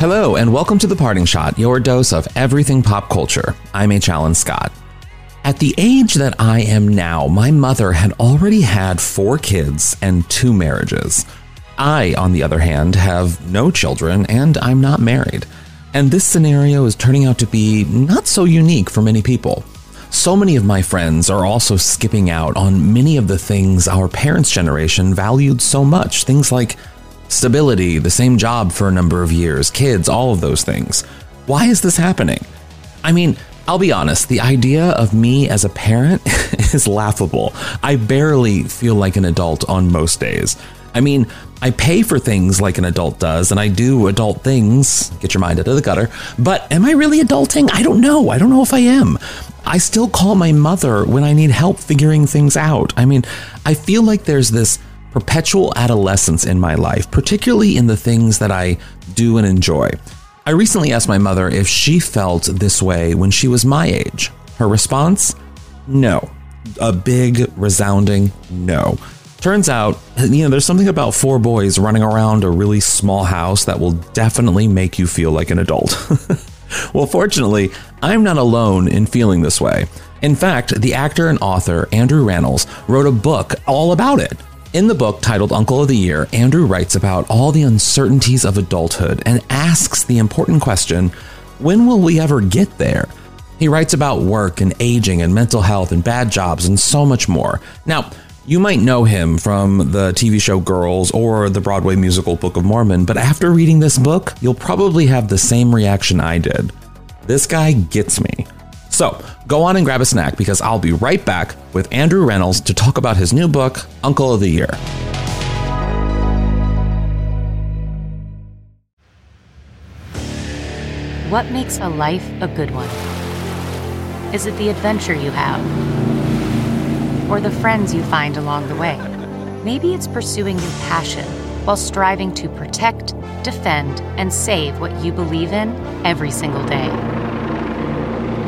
Hello, and welcome to The Parting Shot, your dose of everything pop culture. I'm H. Alan Scott. At the age that I am now, my mother had already had four kids and two marriages. I, on the other hand, have no children and I'm not married. And this scenario is turning out to be not so unique for many people. So many of my friends are also skipping out on many of the things our parents' generation valued so much. Things like stability, the same job for a number of years, kids, all of those things. Why is this happening? I mean, I'll be honest, the idea of me as a parent is laughable. I barely feel like an adult on most days. I mean, I pay for things like an adult does, and I do adult things. Get your mind out of the gutter. But am I really adulting? I don't know. I don't know if I am. I still call my mother when I need help figuring things out. I mean, I feel like there's this perpetual adolescence in my life, particularly in the things that I do and enjoy. I recently asked my mother if she felt this way when she was my age. Her response? No. A big, resounding no. Turns out, you know, there's something about four boys running around a really small house that will definitely make you feel like an adult. well, fortunately, I'm not alone in feeling this way. In fact, the actor and author Andrew Rannells wrote a book all about it. In the book titled Uncle of the Year, Andrew writes about all the uncertainties of adulthood and asks the important question when will we ever get there? He writes about work and aging and mental health and bad jobs and so much more. Now, you might know him from the TV show Girls or the Broadway musical Book of Mormon, but after reading this book, you'll probably have the same reaction I did. This guy gets me. So go on and grab a snack because I'll be right back with Andrew Rannells to talk about his new book, Uncle of the Year. What makes a life a good one? Is it the adventure you have? Or the friends you find along the way? Maybe it's pursuing your passion while striving to protect, defend, and save what you believe in every single day.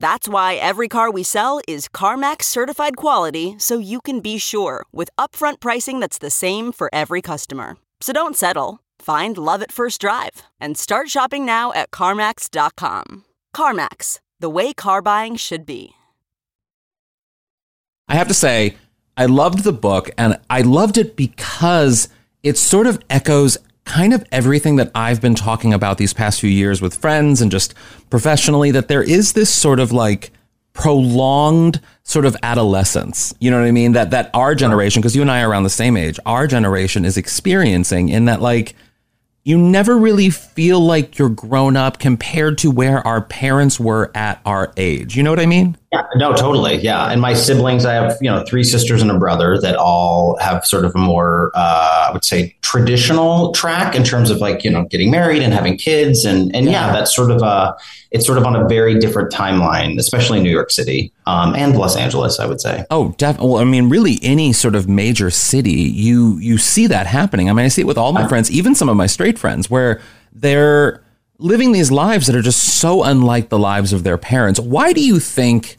That's why every car we sell is CarMax certified quality so you can be sure with upfront pricing that's the same for every customer. So don't settle. Find love at first drive and start shopping now at CarMax.com. CarMax, the way car buying should be. I have to say, I loved the book and I loved it because it sort of echoes kind of everything that I've been talking about these past few years with friends and just professionally that there is this sort of like prolonged sort of adolescence. You know what I mean? That that our generation, because you and I are around the same age, our generation is experiencing in that like you never really feel like you're grown up compared to where our parents were at our age. You know what I mean? Yeah, no, totally. Yeah. And my siblings, I have, you know, three sisters and a brother that all have sort of a more, uh, I would say, traditional track in terms of like, you know, getting married and having kids. And, and yeah, that's sort of a, it's sort of on a very different timeline, especially in New York City um, and Los Angeles, I would say. Oh, definitely. Well, I mean, really, any sort of major city, you you see that happening. I mean, I see it with all my friends, even some of my straight friends, where they're living these lives that are just so unlike the lives of their parents. Why do you think?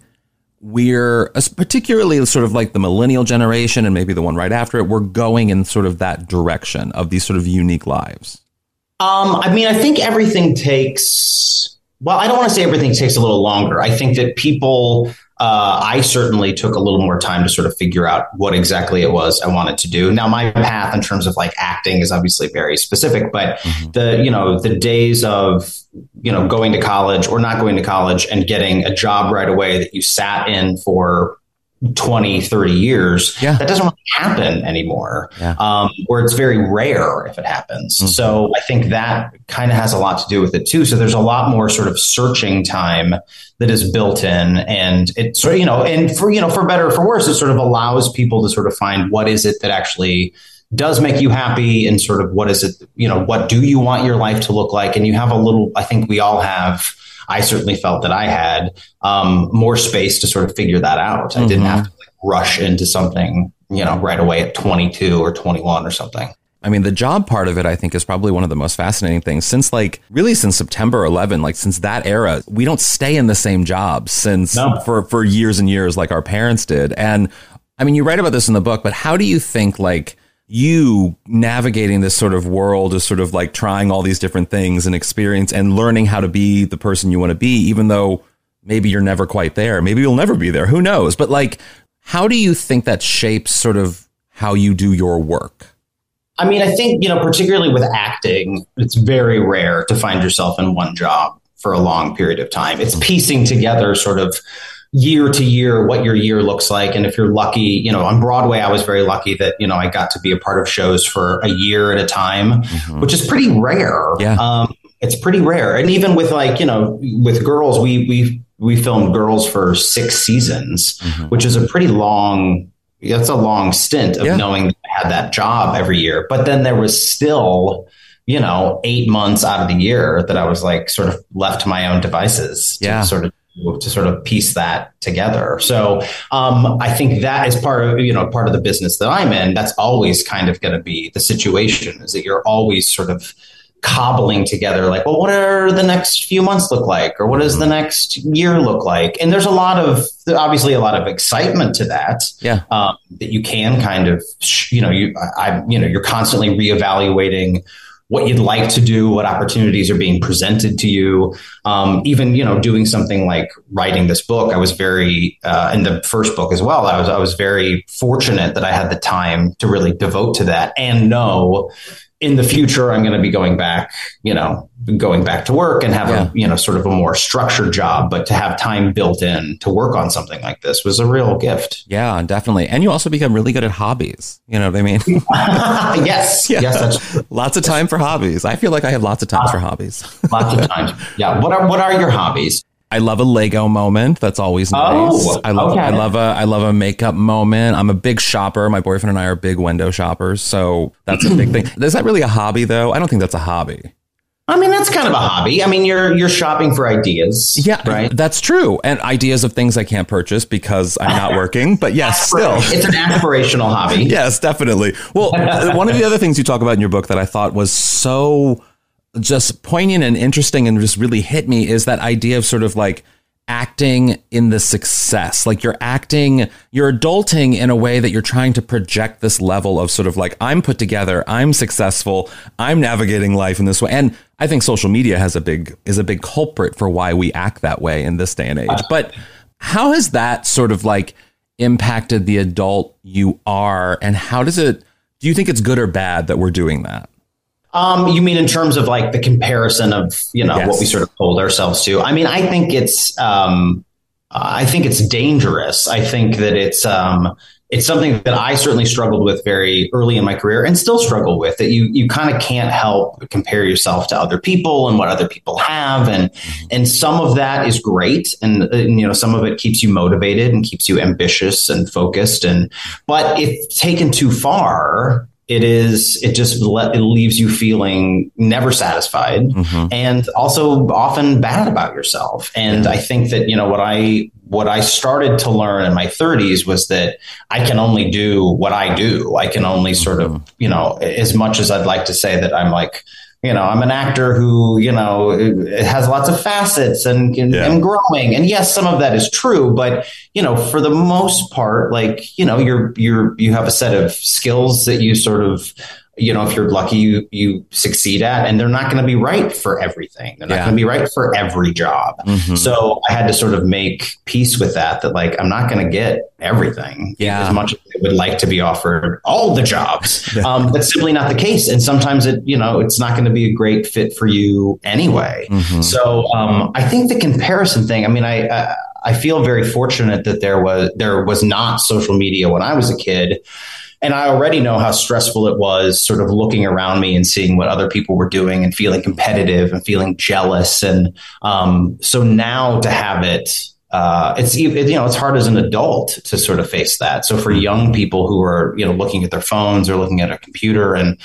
We're particularly sort of like the millennial generation and maybe the one right after it we're going in sort of that direction of these sort of unique lives. Um, i mean i think everything takes well i don't want to say everything takes a little longer. I think that people uh, I certainly took a little more time to sort of figure out what exactly it was I wanted to do. Now, my path in terms of like acting is obviously very specific, but mm-hmm. the you know the days of you know going to college or not going to college and getting a job right away that you sat in for 20, 30 years, yeah. that doesn't really happen anymore, yeah. um, where it's very rare if it happens. Mm-hmm. So I think that kind of has a lot to do with it too. So there's a lot more sort of searching time that is built in and it sort of, you know, and for, you know, for better or for worse, it sort of allows people to sort of find what is it that actually does make you happy and sort of what is it, you know, what do you want your life to look like? And you have a little, I think we all have, I certainly felt that I had um, more space to sort of figure that out. Mm-hmm. I didn't have to like, rush into something, you know, right away at 22 or 21 or something. I mean, the job part of it, I think, is probably one of the most fascinating things since, like, really since September 11, like, since that era, we don't stay in the same job since no. for, for years and years, like our parents did. And I mean, you write about this in the book, but how do you think, like, you navigating this sort of world is sort of like trying all these different things and experience and learning how to be the person you want to be, even though maybe you're never quite there. Maybe you'll never be there. Who knows? But like, how do you think that shapes sort of how you do your work? I mean, I think, you know, particularly with acting, it's very rare to find yourself in one job for a long period of time. It's piecing together sort of year to year what your year looks like and if you're lucky you know on broadway i was very lucky that you know i got to be a part of shows for a year at a time mm-hmm. which is pretty rare yeah. Um, it's pretty rare and even with like you know with girls we we we filmed girls for six seasons mm-hmm. which is a pretty long that's a long stint of yeah. knowing that i had that job every year but then there was still you know eight months out of the year that i was like sort of left to my own devices yeah. sort of to sort of piece that together. So um, I think that is part of you know part of the business that I'm in. That's always kind of going to be the situation is that you're always sort of cobbling together like well what are the next few months look like? Or what does the next year look like? And there's a lot of obviously a lot of excitement to that. Yeah. Um, that you can kind of you know you I you know you're constantly reevaluating what you'd like to do, what opportunities are being presented to you. Um, even you know, doing something like writing this book, I was very uh, in the first book as well. I was I was very fortunate that I had the time to really devote to that and know in the future I'm going to be going back, you know, going back to work and have yeah. a, you know, sort of a more structured job, but to have time built in to work on something like this was a real gift. Yeah, definitely. And you also become really good at hobbies. You know what I mean? yes. Yeah. Yes. That's lots of time for hobbies. I feel like I have lots of time uh, for hobbies. lots of times. Yeah. What are, what are your hobbies? I love a Lego moment. That's always oh, nice. Oh, I love okay. I love a I love a makeup moment. I'm a big shopper. My boyfriend and I are big window shoppers, so that's a big thing. Is that really a hobby though? I don't think that's a hobby. I mean, that's kind of a hobby. I mean, you're you're shopping for ideas. Yeah, right. That's true, and ideas of things I can't purchase because I'm not working. But yes, still, it's an aspirational hobby. yes, definitely. Well, one of the other things you talk about in your book that I thought was so just poignant and interesting and just really hit me is that idea of sort of like acting in the success. Like you're acting, you're adulting in a way that you're trying to project this level of sort of like, I'm put together, I'm successful, I'm navigating life in this way. And I think social media has a big, is a big culprit for why we act that way in this day and age. Uh. But how has that sort of like impacted the adult you are? And how does it, do you think it's good or bad that we're doing that? Um, you mean in terms of like the comparison of you know yes. what we sort of hold ourselves to? I mean, I think it's um, I think it's dangerous. I think that it's um, it's something that I certainly struggled with very early in my career and still struggle with. That you you kind of can't help compare yourself to other people and what other people have, and mm-hmm. and some of that is great, and, and you know some of it keeps you motivated and keeps you ambitious and focused, and but if taken too far, it is it just let, it leaves you feeling never satisfied mm-hmm. and also often bad about yourself and yeah. i think that you know what i what i started to learn in my 30s was that i can only do what i do i can only sort of mm-hmm. you know as much as i'd like to say that i'm like you know, I'm an actor who, you know, has lots of facets and and yeah. growing. And yes, some of that is true, but you know, for the most part, like, you know, you're you're you have a set of skills that you sort of you know, if you're lucky, you, you succeed at, and they're not going to be right for everything. They're not Yeah. going to be right for every job. Mhm. So I had to sort of make peace with that, that like, I'm not going to get everything Yeah. as much as I would like to be offered all the jobs. Um, that's simply not the case. And sometimes it, you know, it's not going to be a great fit for you anyway. Mhm. So um, I think the comparison thing. I mean, I, I I feel very fortunate that there was there was not social media when I was a kid, and I already know how stressful it was, sort of looking around me and seeing what other people were doing and feeling competitive and feeling jealous. And um, so now to have it. Uh, it's you know it's hard as an adult to sort of face that. So for young people who are you know looking at their phones or looking at a computer and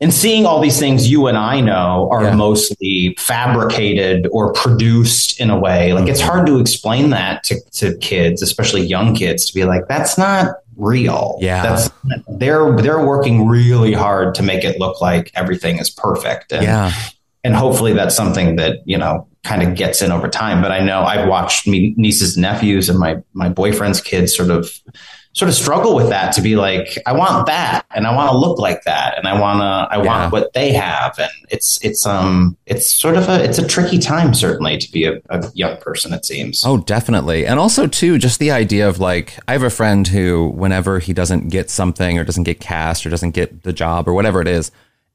and seeing all these things you and I know are Yeah. mostly fabricated or produced in a way. Like it's hard to explain that to, to kids, especially young kids, to be like, that's not real. Yeah. That's they're they're working really hard to make it look like everything is perfect. And yeah. and hopefully that's something that you know kind of gets in over time but i know i've watched me nieces and nephews and my my boyfriend's kids sort of sort of struggle with that to be like i want that and i want to look like that and i want to i Yeah. want what they have and it's it's um it's sort of a it's a tricky time certainly to be a, a young person it seems Oh, definitely. And also, too, just the idea of like, I have a friend who, whenever he doesn't get something or doesn't get cast or doesn't get the job or whatever it is,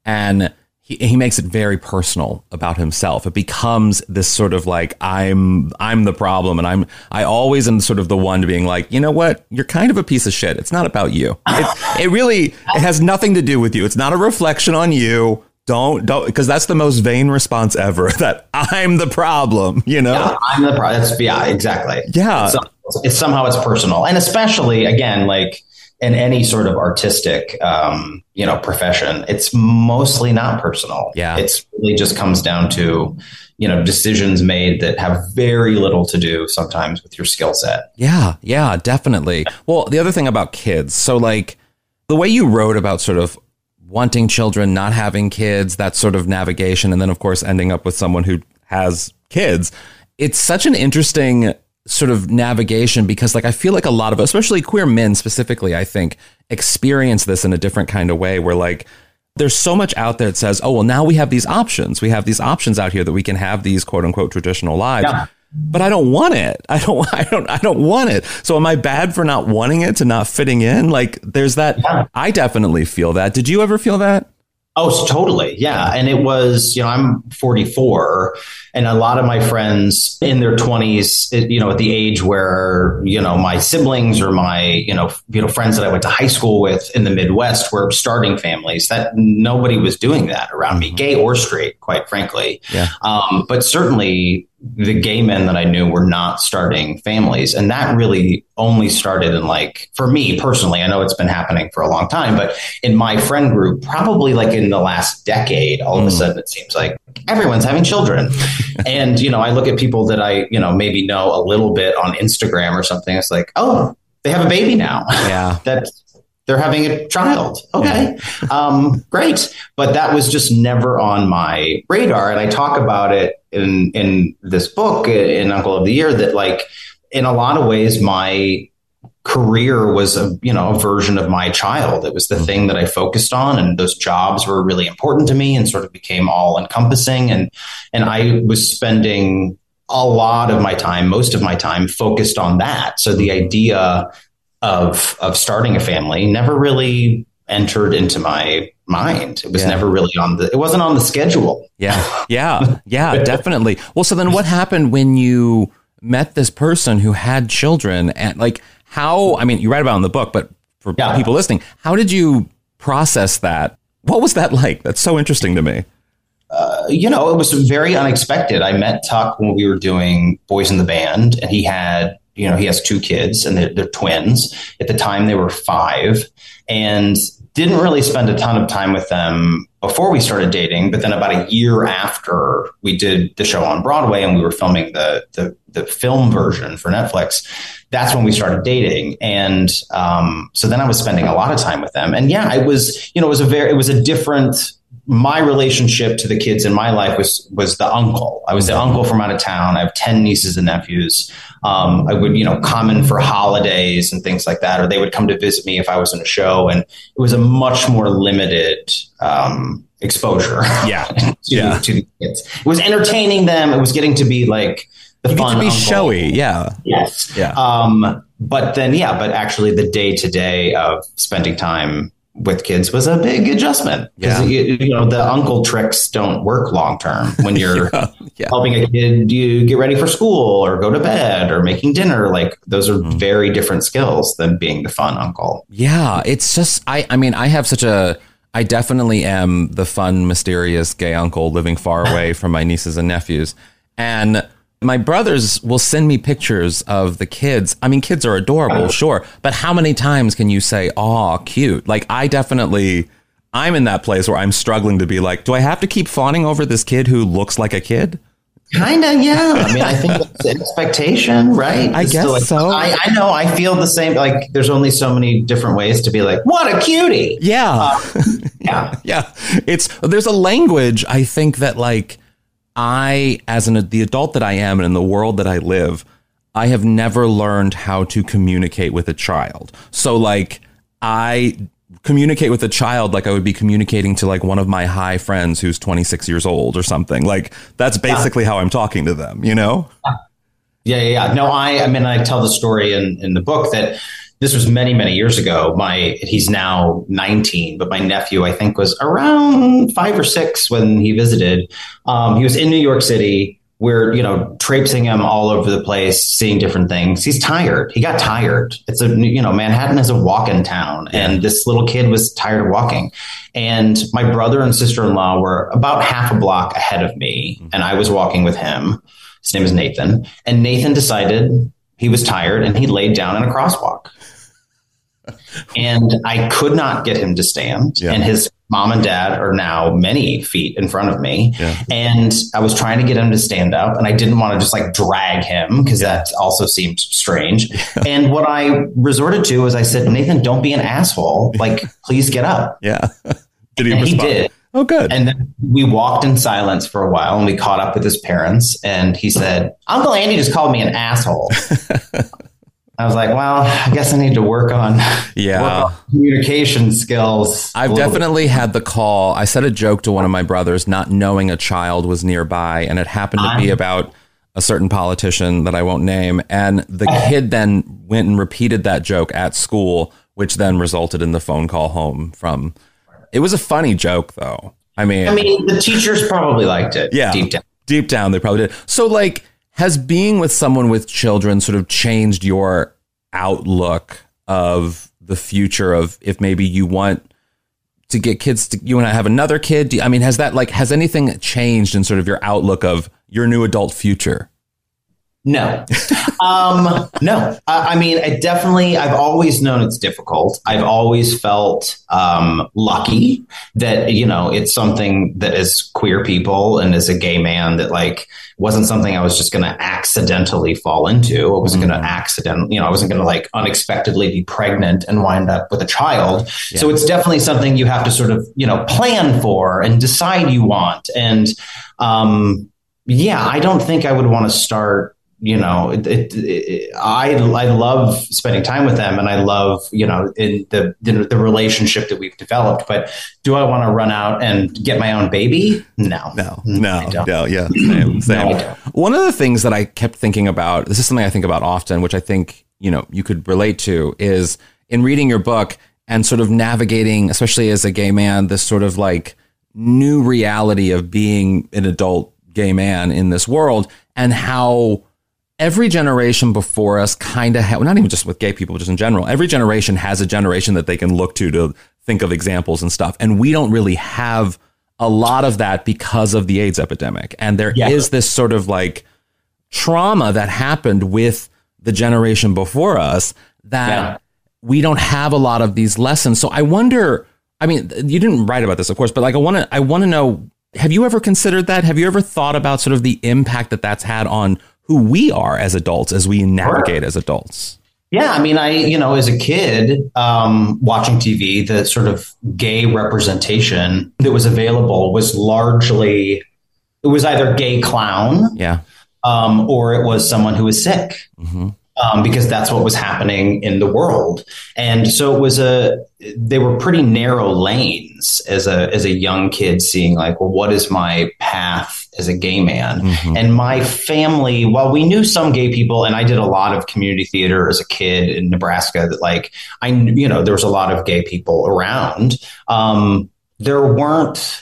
and he, he makes it very personal about himself. It becomes this sort of like, I'm, I'm the problem. And I'm, I always am sort of the one being like, you know what? You're kind of a piece of shit. It's not about you. It, it really, it has nothing to do with you. It's not a reflection on you. Don't, don't, because that's the most vain response ever that I'm the problem, you know? Yeah, I'm the pro- that's yeah, exactly. Yeah. It's, um, it's somehow it's personal, and especially again, like in any sort of artistic, um, you know, profession, it's mostly not personal. Yeah. it's really just comes down to you know decisions made that have very little to do sometimes with your skill set. Yeah, yeah, definitely. Well, the other thing about kids, so like the way you wrote about sort of wanting children, not having kids, that sort of navigation, and then of course ending up with someone who has kids, it's such an interesting sort of navigation because like I feel like a lot of especially queer men specifically, I think, experience this in a different kind of way where like there's so much out there that says, oh, well, now we have these options. We have these options out here that we can have these quote unquote traditional lives. Yeah. But I don't want it. I don't, I don't, I don't want it. So am I bad for not wanting it to not fitting in? Like there's that. Yeah. I definitely feel that. Did you ever feel that? Oh, totally. Yeah. And it was, you know, I'm 44 and a lot of my friends in their 20s, you know, at the age where, you know, my siblings or my, you know, you know, friends that I went to high school with in the Midwest were starting families that nobody was doing that around me, gay or straight, quite frankly. Yeah. Um, but certainly the gay men that I knew were not starting families. And that really only started in like, for me personally, I know it's been happening for a long time, but in my friend group, probably like in the last decade, all of a Mm. sudden it seems like everyone's having children. and, you know, I look at people that I, you know, maybe know a little bit on Instagram or something. It's like, oh, they have a baby now. Yeah. that they're having a child. Okay. Um, great. But that was just never on my radar. And I talk about it in, in this book uh, in Uncle of the Year that like, in a lot of ways, my career was a, you know, a version of my child. It was the mm-hmm. thing that I focused on and those jobs were really important to me and sort of became all encompassing. And, and I was spending a lot of my time, most of my time focused on that. So the mm-hmm. idea of of starting a family never really entered into my mind. It was Yeah. never really on the it wasn't on the schedule. Yeah. Yeah. Yeah. definitely. Well, so then what happened when you met this person who had children and like how, I mean, you write about in the book, but for Yeah. people listening, how did you process that? What was that like? That's so interesting to me. Uh, you know, it was very unexpected. I met Tuck when we were doing Boys in the Band, and he had, you know, he has two kids, and they're, they're twins. At the time, they were five, and didn't really spend a ton of time with them before we started dating. But then, about a year after we did the show on Broadway, and we were filming the the, the film version for Netflix, that's when we started dating. And um, so then I was spending a lot of time with them, and yeah, it was, you know, it was a very, it was a different my relationship to the kids in my life was was the uncle. I was the uncle from out of town. I have ten nieces and nephews. Um, I would you know come in for holidays and things like that, or they would come to visit me if I was in a show, and it was a much more limited um, exposure. Yeah, to, yeah. to the kids. It was entertaining them. It was getting to be like the You fun to be uncle. showy. Yeah. Yes. Yeah. Um, but then, yeah, but actually, the day to day of spending time with kids was a big adjustment because Yeah. you, you know the uncle tricks don't work long term when you're Yeah. helping a kid you get ready for school or go to bed or making dinner. Like those are Mm-hmm. very different skills than being the fun uncle. Yeah, it's just I I mean, I have such a I definitely am the fun, mysterious gay uncle living far away from my nieces and nephews. And my brothers will send me pictures of the kids. I mean, kids are adorable, uh-huh. sure, but how many times can you say, "Aw, cute"? Like I definitely I'm in that place where I'm struggling to be like, do I have to keep fawning over this kid who looks like a kid? Kind of, yeah. I mean, I think it's an expectation, right? I It's guess like- so. I, I know. I feel the same. Like, there's only so many different ways to be like, "What a cutie!" Yeah. Uh, yeah, yeah it's there's a language i think that like i as an the adult that i am and in the world that i live i have never learned how to communicate with a child. So like i communicate with a child like i would be communicating to like one of my high friends who's 26 years old or something. Like that's basically how i'm talking to them you know? Yeah, yeah, yeah. No, I, I mean, I tell the story in, in the book that this was many, many years ago. My, he's now 19, but my nephew, I think, was around five or six when he visited. Um, he was in New York City. We're, you know, traipsing him all over the place, seeing different things. He's tired. He got tired. It's a, you know, Manhattan is a walk-in town, and this little kid was tired of walking. And my brother and sister-in-law were about half a block ahead of me, and I was walking with him. His name is Nathan. And Nathan decided he was tired and he laid down in a crosswalk. And I could not get him to stand. Yeah. And his mom and dad are now many feet in front of me. Yeah. And I was trying to get him to stand up and I didn't want to just like drag him because that also seemed strange. And what I resorted to was I said, Nathan, don't be an asshole. Like, please get up. yeah did he And he respond did. oh good And then we walked in silence for a while and we caught up with his parents. And he said, Uncle Andy just called me an asshole. I was like, well, I guess I need to work on, Yeah. work on communication skills. I've little bit. definitely had the call. I said a joke to one of my brothers, not knowing a child was nearby, and it happened to be about a certain politician that I won't name. And the kid then went and repeated that joke at school, which then resulted in the phone call home from. It was a funny joke, though. I mean, I mean, the teachers probably liked it yeah, deep down. deep down, they probably did. So, like, has being with someone with children sort of changed your outlook of the future of if maybe you want to get kids to you want to have another kid? You- I mean, has that like has anything changed in sort of your outlook of your new adult future? No, um, no. I, I mean, I definitely. I've always known it's difficult. I've always felt um, lucky that you know it's something that as queer people and as a gay man that like wasn't something I was just going to accidentally fall into. I wasn't going to accident. You know, I wasn't going to like unexpectedly be pregnant and wind up with a child. So it's definitely something you have to sort of you know plan for and decide you want. And um, yeah, I don't think I would want to start you know it, it, it, i i love spending time with them and i love you know in the, the the relationship that we've developed but do i want to run out and get my own baby? No. No, mm, I no, no, yeah, mm, same, same. I don't. One of the things that I kept thinking about, this is something I think about often, which I think, you know, you could relate to, is in reading your book and sort of navigating, especially as a gay man, this sort of like new reality of being an adult gay man in this world and how every generation before us kind of ha- not even just with gay people, just in general, every generation has a generation that they can look to to think of examples and stuff. And we don't really have a lot of that because of the AIDS epidemic. And there is Yeah. this sort of like trauma that happened with the generation before us that Yeah. we don't have a lot of these lessons. So I wonder, I mean, you didn't write about this, of course, but like I want to, I want to know, have you ever considered that? Have you ever thought about sort of the impact that that's had on who we are as adults as we navigate as adults? Yeah, I mean, I you know, as a kid, um, watching TV, the sort of gay representation that was available was largely it was either gay clown, Yeah. um, or it was someone who was sick. hmm um, because that's what was happening in the world. And so it was a they were pretty narrow lanes as a as a young kid seeing like, well, what is my path as a gay man? Mhm. And my family, while we knew some gay people, and I did a lot of community theater as a kid in Nebraska, that like I you know there was a lot of gay people around. Um, there weren't.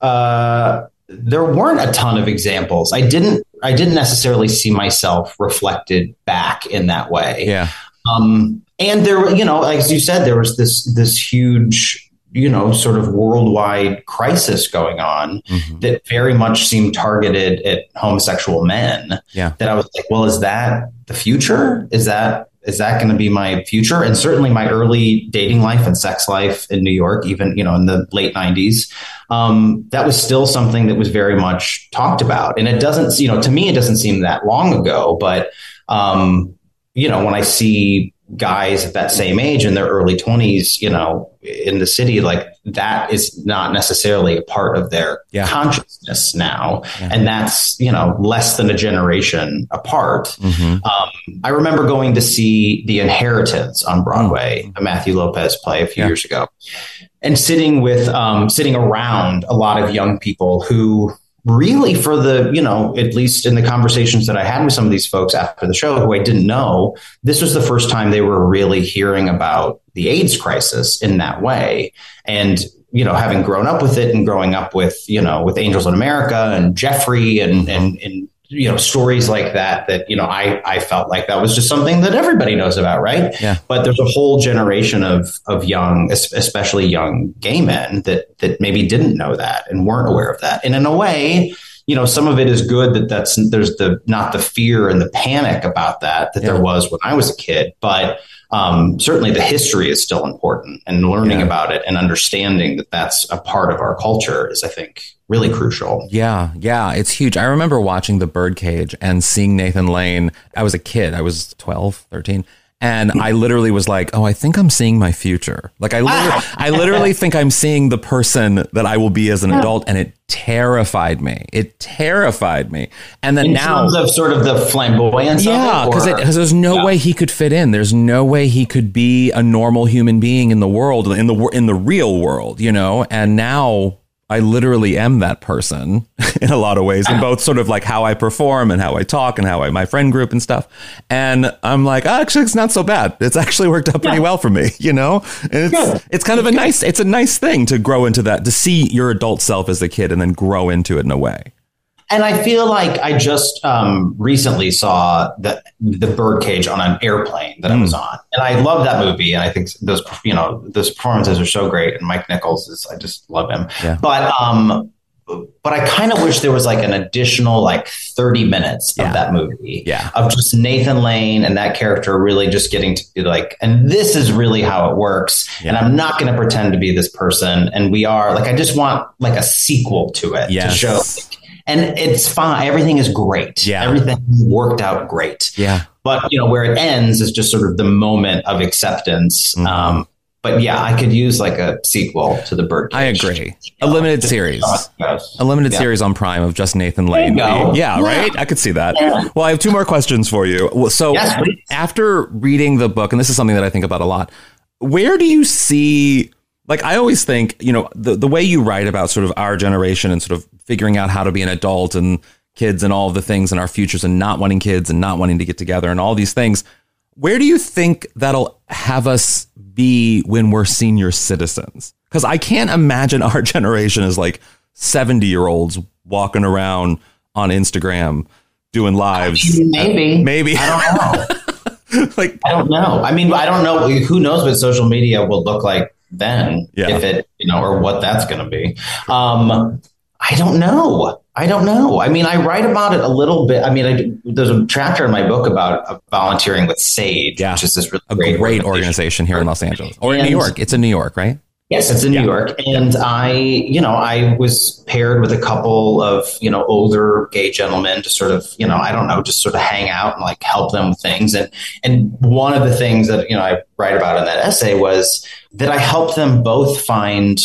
Uh, there weren't a ton of examples. I didn't I didn't necessarily see myself reflected back in that way. Yeah. Um, and there, you know, as you said, there was this this huge, you know, sort of worldwide crisis going on Mhm. that very much seemed targeted at homosexual men. Yeah. That I was like, well, is that the future? Is that is that going to be my future? And certainly my early dating life and sex life in New York, even you know in the late '90s, um, that was still something that was very much talked about. And it doesn't, you know, to me, it doesn't seem that long ago, but um, you know, when I see guys at that same age in their early 20s, you know, in the city, like that is not necessarily a part of their Yeah. consciousness now. Yeah. And that's, you know, less than a generation apart. Mhm. Um, I remember going to see The Inheritance on Broadway, a Matthew Lopez play a few Yeah. years ago, and sitting with, um, sitting around a lot of young people who really, for the, you know, at least in the conversations that I had with some of these folks after the show who I didn't know, this was the first time they were really hearing about the AIDS crisis in that way. And, you know, having grown up with it and growing up with, you know, with Angels in America and Jeffrey and, and, and, you know, stories like that, that, you know, I, I felt like that was just something that everybody knows about, right? Yeah. But there's a whole generation of, of young, especially young gay men that, that maybe didn't know that and weren't aware of that. And in a way, you know, some of it is good that that's, there's the, not the fear and the panic about that, that Yeah. there was when I was a kid, but, um, certainly the history is still important and learning Yeah. about it and understanding that that's a part of our culture is, I think, really crucial. Yeah, yeah, it's huge. I remember watching The Birdcage and seeing Nathan Lane. I was a kid, I was 12, 13. And I literally was like, "Oh, I think I'm seeing my future." Like I literally, I literally think I'm seeing the person that I will be as an adult, and it terrified me. It terrified me. And then In now, terms of sort of the flamboyance yeah, of because it, or- there's no Yeah. way he could fit in. There's no way he could be a normal human being in the world, in the in the real world, you know. And now I literally am that person in a lot of ways, in both sort of like how I perform and how I talk and how I my friend group and stuff. And I'm like, oh, actually, it's not so bad. It's actually worked out pretty well for me, you know. And it's Good. it's kind of a nice it's a nice thing to grow into that to see your adult self as a kid and then grow into it in a way. And I feel like I just um, recently saw the the birdcage on an airplane that I was Hmm. on, and I love that movie. And I think those you know those performances are so great. And Mike Nichols is I just love him. Yeah. But um, but I kind of wish there was like an additional like thirty minutes Yeah. of that movie. Yeah. Of just Nathan Lane and that character really just getting to be like, and this is really how it works. Yeah. And I'm not going to pretend to be this person. And we are like, I just want like a sequel to it Yes. to show and it's fine. Everything is great. Yeah. Everything worked out great. Yeah. But you know where it ends is just sort of the moment of acceptance. Mhm. Um, but yeah, I could use like a sequel to the Bird. I agree. A limited series. A limited Yeah. series on Prime of just Nathan Lane. There you go. Yeah, Yeah. right? I could see that. Well, I have two more questions for you. So, Yes, after reading the book, and this is something that I think about a lot, where do you see, like, I always think, you know, the, the way you write about sort of our generation and sort of figuring out how to be an adult and kids and all of the things and our futures and not wanting kids and not wanting to get together and all these things, where do you think that'll have us be when we're senior citizens? Because I can't imagine our generation is like 70 year olds walking around on Instagram doing lives. Maybe. Uh, maybe. I don't know. like, I don't know. I mean, I don't know. Who knows what social media will look like then? Yeah. If it, you know, or what that's going to be. Um, I don't know. I don't know. I mean, I write about it a little bit. I mean, I, there's a chapter in my book about uh, volunteering with Sage, Yeah. which is this really a great, great, organization here in Los Angeles or in New York. It's in New York, right? Yes, it's in New Yeah. York. And I, you know, I was paired with a couple of, you know, older gay gentlemen to sort of, you know, I don't know, just sort of hang out and like help them with things. And and one of the things that, you know, I write about in that essay was that I helped them both find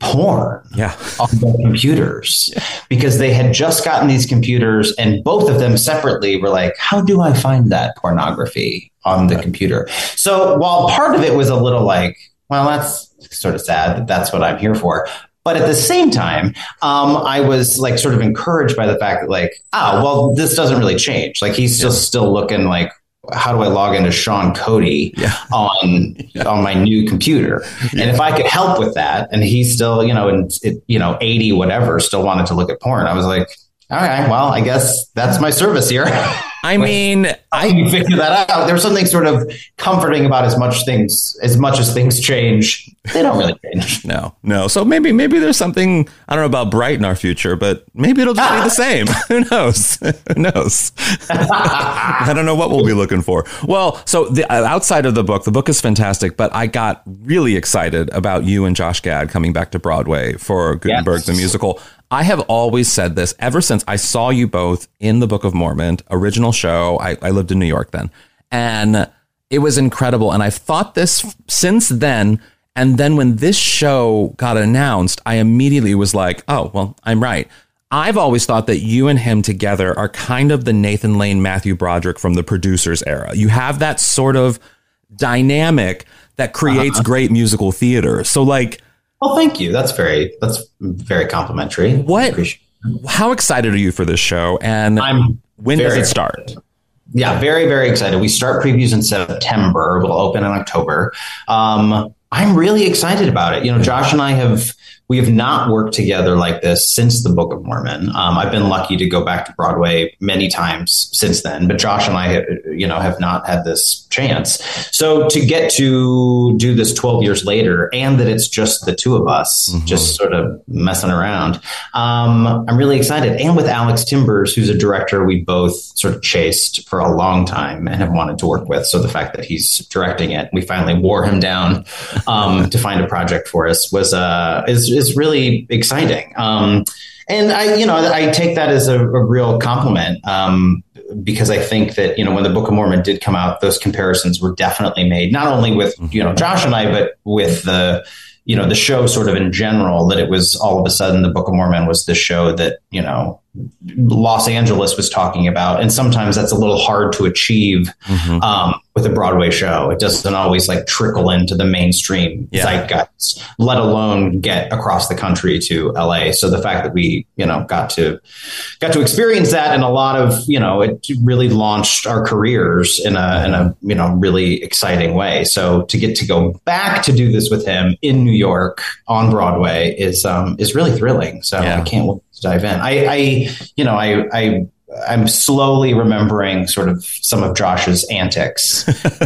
porn Yeah. on their computers because they had just gotten these computers and both of them separately were like, how do I find that pornography on the computer? So while part of it was a little like, well, that's sort of sad that that's what I'm here for. But at the same time, um, I was like sort of encouraged by the fact that like, oh, well, this doesn't really change. Like he's just still looking like, how do I log into Sean Cody on on my new computer? And if I could help with that, and he's still, you know, and it, you know, eighty whatever, still wanted to look at porn, I was like, all right, well, I guess that's my service here. I mean, I I can figure that out. There's something sort of comforting about as much things as much as things change. They don't really change. no, no. So maybe maybe there's something I don't know about bright in our future, but maybe it'll just be the same. Who knows? Who knows? I don't know what we'll be looking for. Well, so the, uh, outside of the book, the book is fantastic, but I got really excited about you and Josh Gad coming back to Broadway for Gutenberg Yes. the musical. I have always said this ever since I saw you both in the Book of Mormon, original show. I, I lived in New York then. And it was incredible. And I've thought this since then. And then when this show got announced, I immediately was like, oh, well, I'm right. I've always thought that you and him together are kind of the Nathan Lane, Matthew Broderick from the producers era. You have that sort of dynamic that creates uh-huh. great musical theater. So, like, Well, thank you. That's very that's very complimentary. What- how excited are you for this show? And I'm when does it start? Yeah, very, very excited. We start previews in September. We'll open in October. Um, I'm really excited about it. You know, Josh and I have we have not worked together like this since the Book of Mormon. Um, I've been lucky to go back to Broadway many times since then, but Josh and I, you know, have not had this chance. So to get to do this 12 years later, and that it's just the two of us, just sort of messing around, um, I'm really excited. And with Alex Timbers, who's a director we both sort of chased for a long time and have wanted to work with. So the fact that he's directing it, we finally wore him down um, to find a project for us was uh, is is really exciting. Um, and I, you know, I take that as a, a real compliment um, because I think that you know when the Book of Mormon did come out, those comparisons were definitely made not only with you know Josh and I, but with the you know the show sort of in general. That it was all of a sudden the Book of Mormon was the show that you know Los Angeles was talking about, and sometimes that's a little hard to achieve um, with a Broadway show. It doesn't always like trickle into the mainstream Yeah. zeitgeist, let alone get across the country to LA. So the fact that we, you know, got to got to experience that, and a lot of, you know, it really launched our careers in a in a you know really exciting way. So to get to go back to do this with him in New York on Broadway is um, is really thrilling. So Yeah. I can't wait to dive in. I, I you know, I I I'm slowly remembering sort of some of Josh's antics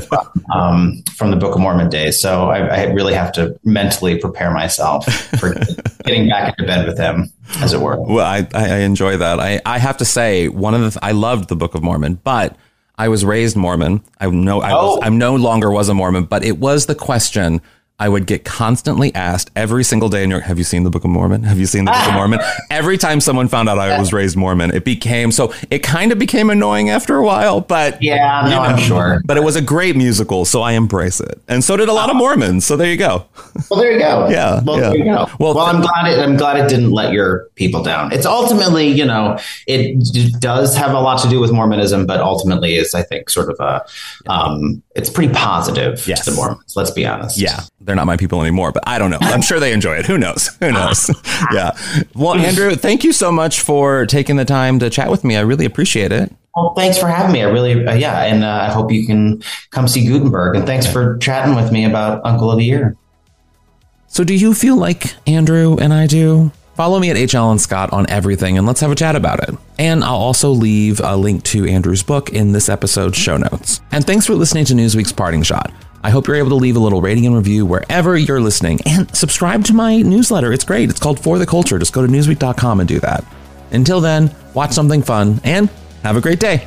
from, um, from the Book of Mormon days. So I, I really have to mentally prepare myself for getting back into bed with him, as it were. Well, I, I enjoy that. I, I have to say, one of the, I loved the Book of Mormon, but I was raised Mormon. I know I was, Oh. I no longer was a Mormon, but it was the question I would get constantly asked every single day in New York. Have you seen the Book of Mormon? Have you seen the Book of Mormon? Every time someone found out I was raised Mormon, it became so it kind of became annoying after a while, but Yeah, no, I'm sure. But it was a great musical, so I embrace it. And so did a lot of Mormons. So there you go. Well, there you go. Yeah, Well, yeah. there you go. Well, Well, I'm glad it. I'm glad it didn't let your people down. It's ultimately, you know, it does have a lot to do with Mormonism, but ultimately is, I think, sort of a. Um, it's pretty positive Yes. to the Mormons. Let's be honest. Yeah, they're not my people anymore, but I don't know. I'm sure they enjoy it. Who knows? Who knows? yeah. Well, Andrew, thank you so much for taking the time to chat with me. I really appreciate it. Well, thanks for having me. I really, uh, yeah, and uh, I hope you can come see Gutenberg. And thanks for chatting with me about Uncle of the Year. So, do you feel like Andrew and I do? Follow me at H. Alan Scott on everything and let's have a chat about it. And I'll also leave a link to Andrew's book in this episode's show notes. And thanks for listening to Newsweek's Parting Shot. I hope you're able to leave a little rating and review wherever you're listening and subscribe to my newsletter. It's great. It's called For the Culture. Just go to newsweek.com and do that. Until then, watch something fun and have a great day.